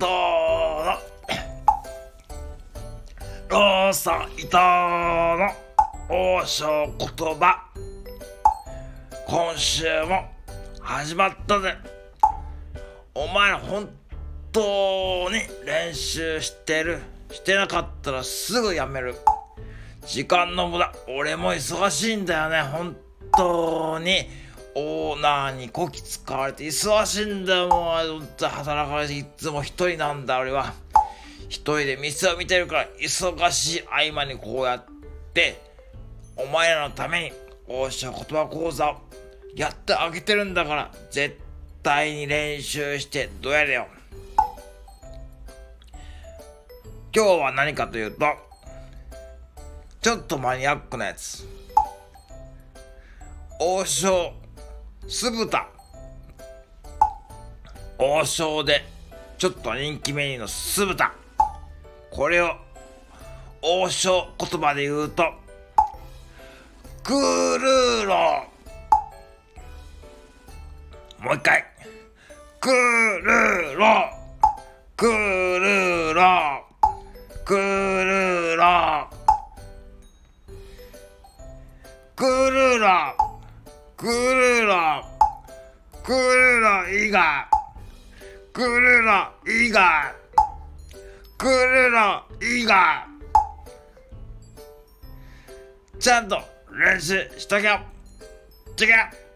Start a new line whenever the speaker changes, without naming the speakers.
どうぞ。ー伊との王将言葉。今週も始まったぜ。お前ら本当に練習してる？してなかったらすぐやめる。時間の無駄。俺も忙しいんだよね。本当に。オーナーにこき使われて忙しいんだよもう。働かれていつも一人なんだ俺は。一人で店を見てるから忙しい合間にこうやってお前らのために王将言葉講座をやってあげてるんだから絶対に練習してどうやれよ。今日は何かというとちょっとマニアックなやつ。王将酢豚。王将でちょっと人気メニューの酢豚。これを王将言葉で言うとクールーロもう一回。クールーロクールーロクールーロクルーロクールーロ。クルロいいがクールロいいがクールロいいがちゃんと練習しとけよ。違う